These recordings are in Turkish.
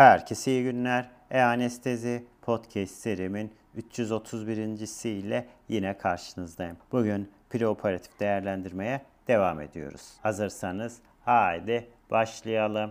Herkese iyi günler. E-Anestezi Podcast serimin 331. ile yine karşınızdayım. Bugün preoperatif değerlendirmeye devam ediyoruz. Hazırsanız haydi başlayalım.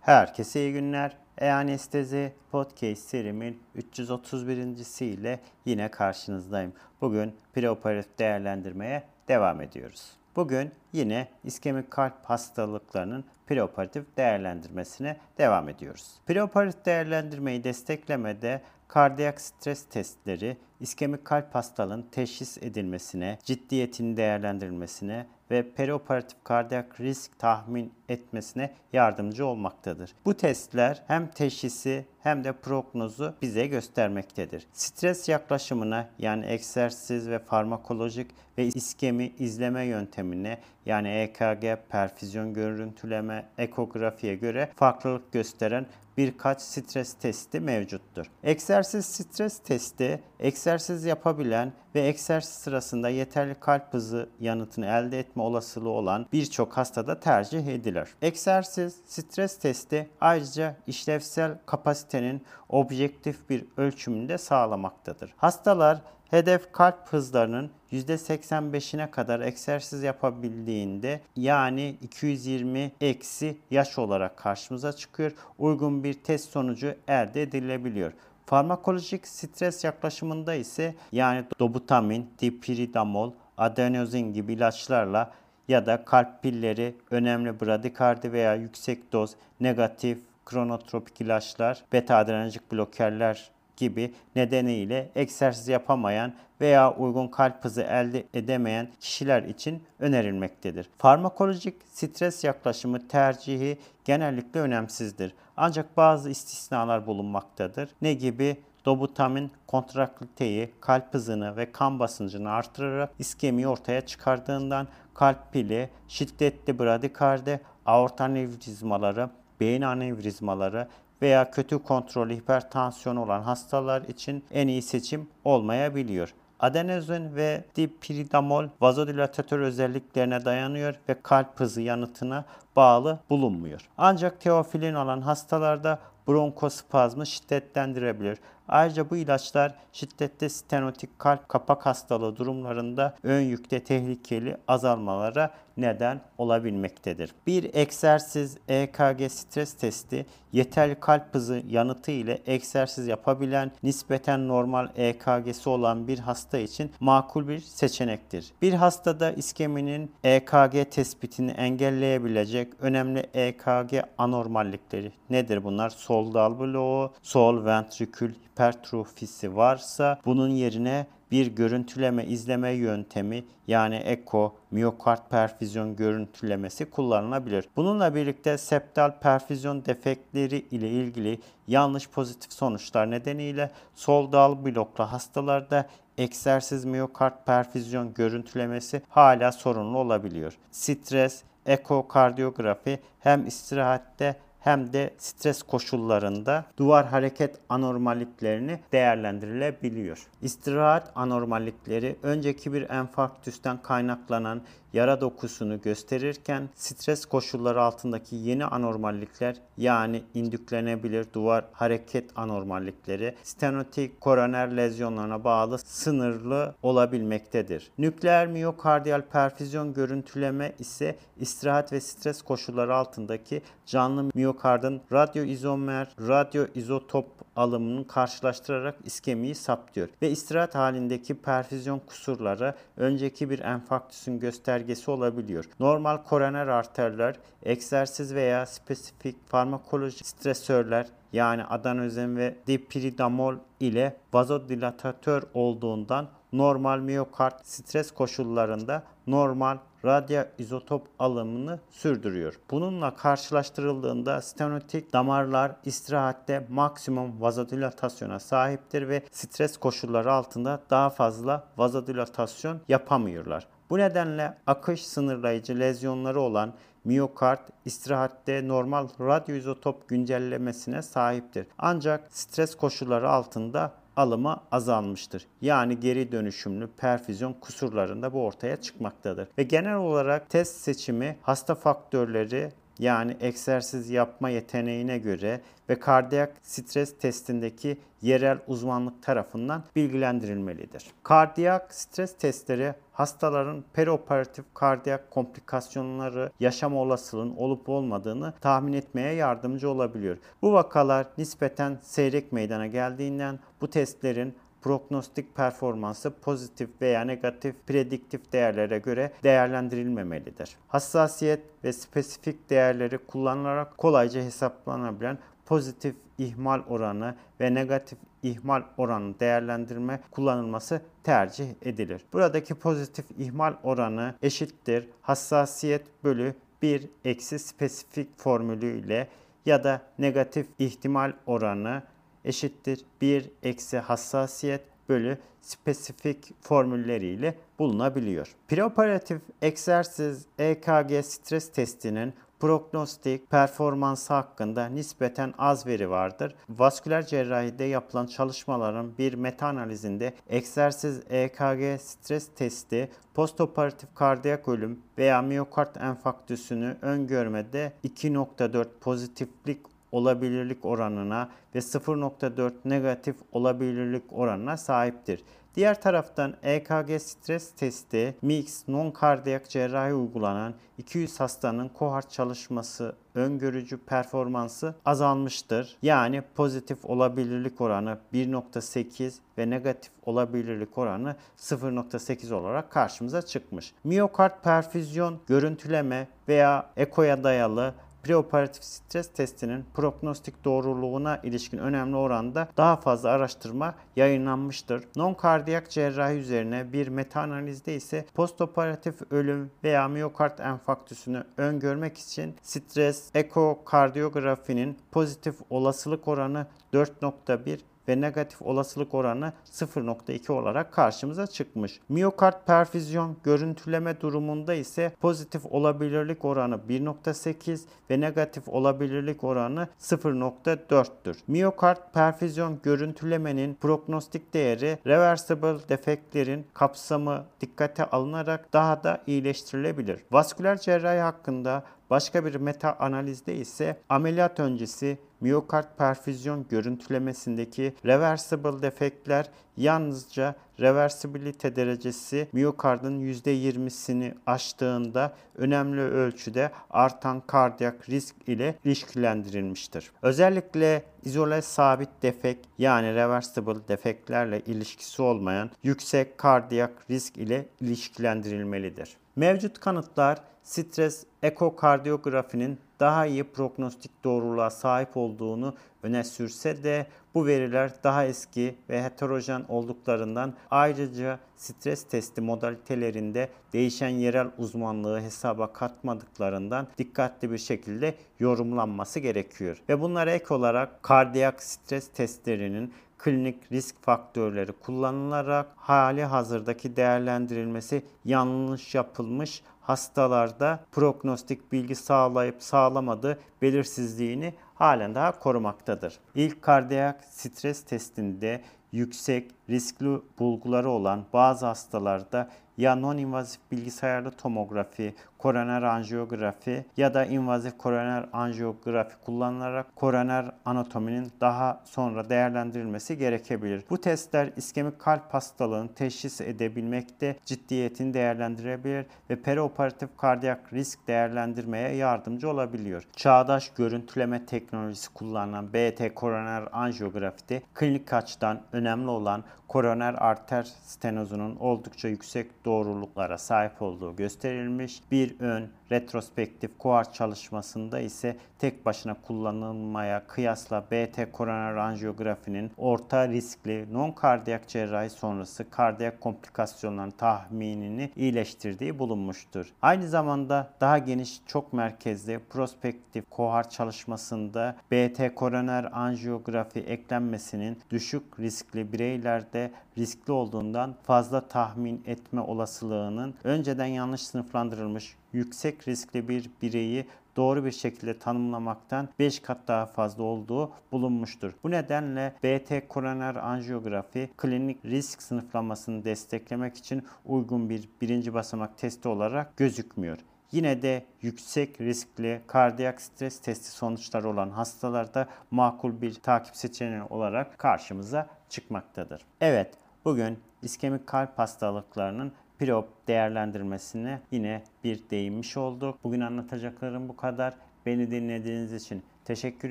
Herkese iyi günler. E-Anestezi Podcast serimin 331. ile yine karşınızdayım. Bugün preoperatif değerlendirmeye devam ediyoruz. Bugün yine iskemik kalp hastalıklarının preoperatif değerlendirmesine devam ediyoruz. Preoperatif değerlendirmeyi desteklemede kardiyak stres testleri, iskemik kalp hastalığının teşhis edilmesine, ciddiyetinin değerlendirilmesine ve perioperatif kardiyak risk tahmin etmesine yardımcı olmaktadır. Bu testler hem teşhisi hem de prognozu bize göstermektedir. Stres yaklaşımına yani egzersiz ve farmakolojik ve iskemi izleme yöntemine yani EKG, perfüzyon görüntüleme, ekografiye göre farklılık gösteren birkaç stres testi mevcuttur. Egzersiz stres testi, egzersiz yapabilen ve egzersiz sırasında yeterli kalp hızı yanıtını elde etme olasılığı olan birçok hastada tercih edilir. Egzersiz stres testi ayrıca işlevsel kapasitenin objektif bir ölçümünü de sağlamaktadır. Hastalar hedef kalp hızlarının %85'ine kadar egzersiz yapabildiğinde yani 220 eksi yaş olarak karşımıza çıkıyor. Uygun bir test sonucu elde edilebiliyor. Farmakolojik stres yaklaşımında ise yani dobutamin, dipiridamol, adenozin gibi ilaçlarla ya da kalp pilleri, önemli bradikardi veya yüksek doz negatif kronotropik ilaçlar, beta adrenerjik blokerler gibi nedeniyle egzersiz yapamayan veya uygun kalp hızı elde edemeyen kişiler için önerilmektedir. Farmakolojik stres yaklaşımı tercihi genellikle önemsizdir. Ancak bazı istisnalar bulunmaktadır. Ne gibi? Dobutamin kontrakliteyi, kalp hızını ve kan basıncını artırarak iskemiyi ortaya çıkardığından kalp pili, şiddetli bradikardi, aorta anevrizmaları, beyin anevrizmaları veya kötü kontrollü hipertansiyon olan hastalar için en iyi seçim olmayabiliyor. Adenozin ve dipiridamol vazodilatatör özelliklerine dayanıyor ve kalp hızı yanıtına bağlı bulunmuyor. Ancak teofilin olan hastalarda bronkospazmı şiddetlendirebilir. Ayrıca bu ilaçlar şiddetli stenotik kalp kapak hastalığı durumlarında ön yükte tehlikeli azalmalara neden olabilmektedir. Bir egzersiz EKG stres testi yeterli kalp hızı yanıtı ile egzersiz yapabilen nispeten normal EKG'si olan bir hasta için makul bir seçenektir. Bir hastada iskeminin EKG tespitini engelleyebilecek önemli EKG anormallikleri nedir bunlar? Sol dal bloğu, sol ventrikül hipertrofisi varsa bunun yerine bir görüntüleme izleme yöntemi yani eko, miyokard perfüzyon görüntülemesi kullanılabilir. Bununla birlikte septal perfüzyon defektleri ile ilgili yanlış pozitif sonuçlar nedeniyle sol dal bloklu hastalarda egzersiz miyokard perfüzyon görüntülemesi hala sorunlu olabiliyor. Stres, ekokardiyografi hem istirahatte hem de stres koşullarında duvar hareket anormalliklerini değerlendirilebiliyor. İstirahat anormallikleri önceki bir enfarktüsten kaynaklanan yara dokusunu gösterirken stres koşulları altındaki yeni anormallikler yani indüklenebilir duvar hareket anormallikleri stenotik koroner lezyonlarına bağlı sınırlı olabilmektedir. Nükleer miyokardiyal perfüzyon görüntüleme ise istirahat ve stres koşulları altındaki canlı miyokardın radyoizomer, radyoizotop alımını karşılaştırarak iskemiyi saptıyor ve istirahat halindeki perfüzyon kusurları önceki bir enfarktüsün göstergesi olabiliyor. Normal koroner arterler, egzersiz veya spesifik farmakolojik stresörler yani adenozin ve dipiridamol ile vazodilatatör olduğundan normal miyokard stres koşullarında normal radyo izotop alımını sürdürüyor. Bununla karşılaştırıldığında stenotik damarlar istirahatte maksimum vazodilatasyona sahiptir ve stres koşulları altında daha fazla vazodilatasyon yapamıyorlar. Bu nedenle akış sınırlayıcı lezyonları olan miyokard istirahatte normal radyoizotop güncellemesine sahiptir. Ancak stres koşulları altında alımı azalmıştır. Yani geri dönüşümlü perfüzyon kusurlarında bu ortaya çıkmaktadır. Ve genel olarak test seçimi hasta faktörleri yani egzersiz yapma yeteneğine göre ve kardiyak stres testindeki yerel uzmanlık tarafından bilgilendirilmelidir. Kardiyak stres testleri hastaların perioperatif kardiyak komplikasyonları yaşam olasılığının olup olmadığını tahmin etmeye yardımcı olabiliyor. Bu vakalar nispeten seyrek meydana geldiğinden bu testlerin prognostik performansı pozitif veya negatif prediktif değerlere göre değerlendirilmemelidir. Hassasiyet ve spesifik değerleri kullanılarak kolayca hesaplanabilen pozitif ihmal oranı ve negatif ihmal oranı değerlendirme kullanılması tercih edilir. Buradaki pozitif ihmal oranı eşittir hassasiyet bölü 1 eksi spesifik formülüyle ya da negatif ihtimal oranı eşittir 1 eksi hassasiyet bölü spesifik formülleriyle bulunabiliyor. Preoperatif egzersiz EKG stres testinin prognostik performansı hakkında nispeten az veri vardır. Vasküler cerrahide yapılan çalışmaların bir meta analizinde egzersiz EKG stres testi postoperatif kardiyak ölüm veya miyokard enfarktüsünü öngörmede 2.4 pozitiflik olabilirlik oranına ve 0.4 negatif olabilirlik oranına sahiptir. Diğer taraftan EKG stres testi mix non-kardiyak cerrahi uygulanan 200 hastanın kohort çalışması öngörücü performansı azalmıştır. Yani pozitif olabilirlik oranı 1.8 ve negatif olabilirlik oranı 0.8 olarak karşımıza çıkmış. Miyokard perfüzyon, görüntüleme veya ekoya dayalı preoperatif stres testinin prognostik doğruluğuna ilişkin önemli oranda daha fazla araştırma yayınlanmıştır. Non-kardiyak cerrahi üzerine bir meta-analizde ise postoperatif ölüm veya miyokard enfarktüsünü öngörmek için stres ekokardiyografinin pozitif olasılık oranı 4.1 ve negatif olasılık oranı 0.2 olarak karşımıza çıkmış. Miyokard perfüzyon görüntüleme durumunda ise pozitif olabilirlik oranı 1.8 ve negatif olabilirlik oranı 0.4'tür. Miyokard perfüzyon görüntülemenin prognostik değeri reversible defektlerin kapsamı dikkate alınarak daha da iyileştirilebilir. Vasküler cerrahi hakkında Başka bir meta analizde ise ameliyat öncesi miyokard perfüzyon görüntülemesindeki reversible defektler yalnızca reversibilite derecesi miyokardın %20'sini aştığında önemli ölçüde artan kardiyak risk ile ilişkilendirilmiştir. Özellikle izole sabit defekt yani reversible defektlerle ilişkisi olmayan yüksek kardiyak risk ile ilişkilendirilmelidir. Mevcut kanıtlar stres ekokardiyografinin daha iyi prognostik doğruluğa sahip olduğunu öne sürse de bu veriler daha eski ve heterojen olduklarından ayrıca stres testi modalitelerinde değişen yerel uzmanlığı hesaba katmadıklarından dikkatli bir şekilde yorumlanması gerekiyor. Ve bunlara ek olarak kardiyak stres testlerinin klinik risk faktörleri kullanılarak hali hazırdaki değerlendirilmesi yanlış yapılmış hastalarda prognostik bilgi sağlayıp sağlamadığı belirsizliğini halen daha korumaktadır. İlk kardiyak stres testinde yüksek riskli bulguları olan bazı hastalarda ya non-invazif bilgisayarlı tomografi, koroner anjiyografi ya da invazif koroner anjiyografi kullanılarak koroner anatominin daha sonra değerlendirilmesi gerekebilir. Bu testler iskemik kalp hastalığını teşhis edebilmekte, ciddiyetini değerlendirebilir ve perioperatif kardiyak risk değerlendirmeye yardımcı olabiliyor. Çağdaş görüntüleme teknolojisi kullanılan BT koroner anjiyografide klinik açıdan önemli olan koroner arter stenozunun oldukça yüksek doğruluklara sahip olduğu gösterilmiş. Bir ön retrospektif kuart çalışmasında ise tek başına kullanılmaya kıyasla BT koroner anjiyografinin orta riskli non-kardiyak cerrahi sonrası kardiyak komplikasyonların tahminini iyileştirdiği bulunmuştur. Aynı zamanda daha geniş çok merkezli prospektif kohart çalışmasında BT koroner anjiyografi eklenmesinin düşük riskli bireylerde riskli olduğundan fazla tahmin etme olasılığının önceden yanlış sınıflandırılmış yüksek riskli bir bireyi doğru bir şekilde tanımlamaktan 5 kat daha fazla olduğu bulunmuştur. Bu nedenle BT koroner anjiyografi klinik risk sınıflamasını desteklemek için uygun bir birinci basamak testi olarak gözükmüyor. Yine de yüksek riskli kardiyak stres testi sonuçları olan hastalarda makul bir takip seçeneği olarak karşımıza çıkmaktadır. Evet, bugün iskemik kalp hastalıklarının PROP değerlendirmesine yine bir değinmiş olduk. Bugün anlatacaklarım bu kadar. Beni dinlediğiniz için teşekkür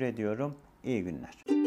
ediyorum. İyi günler.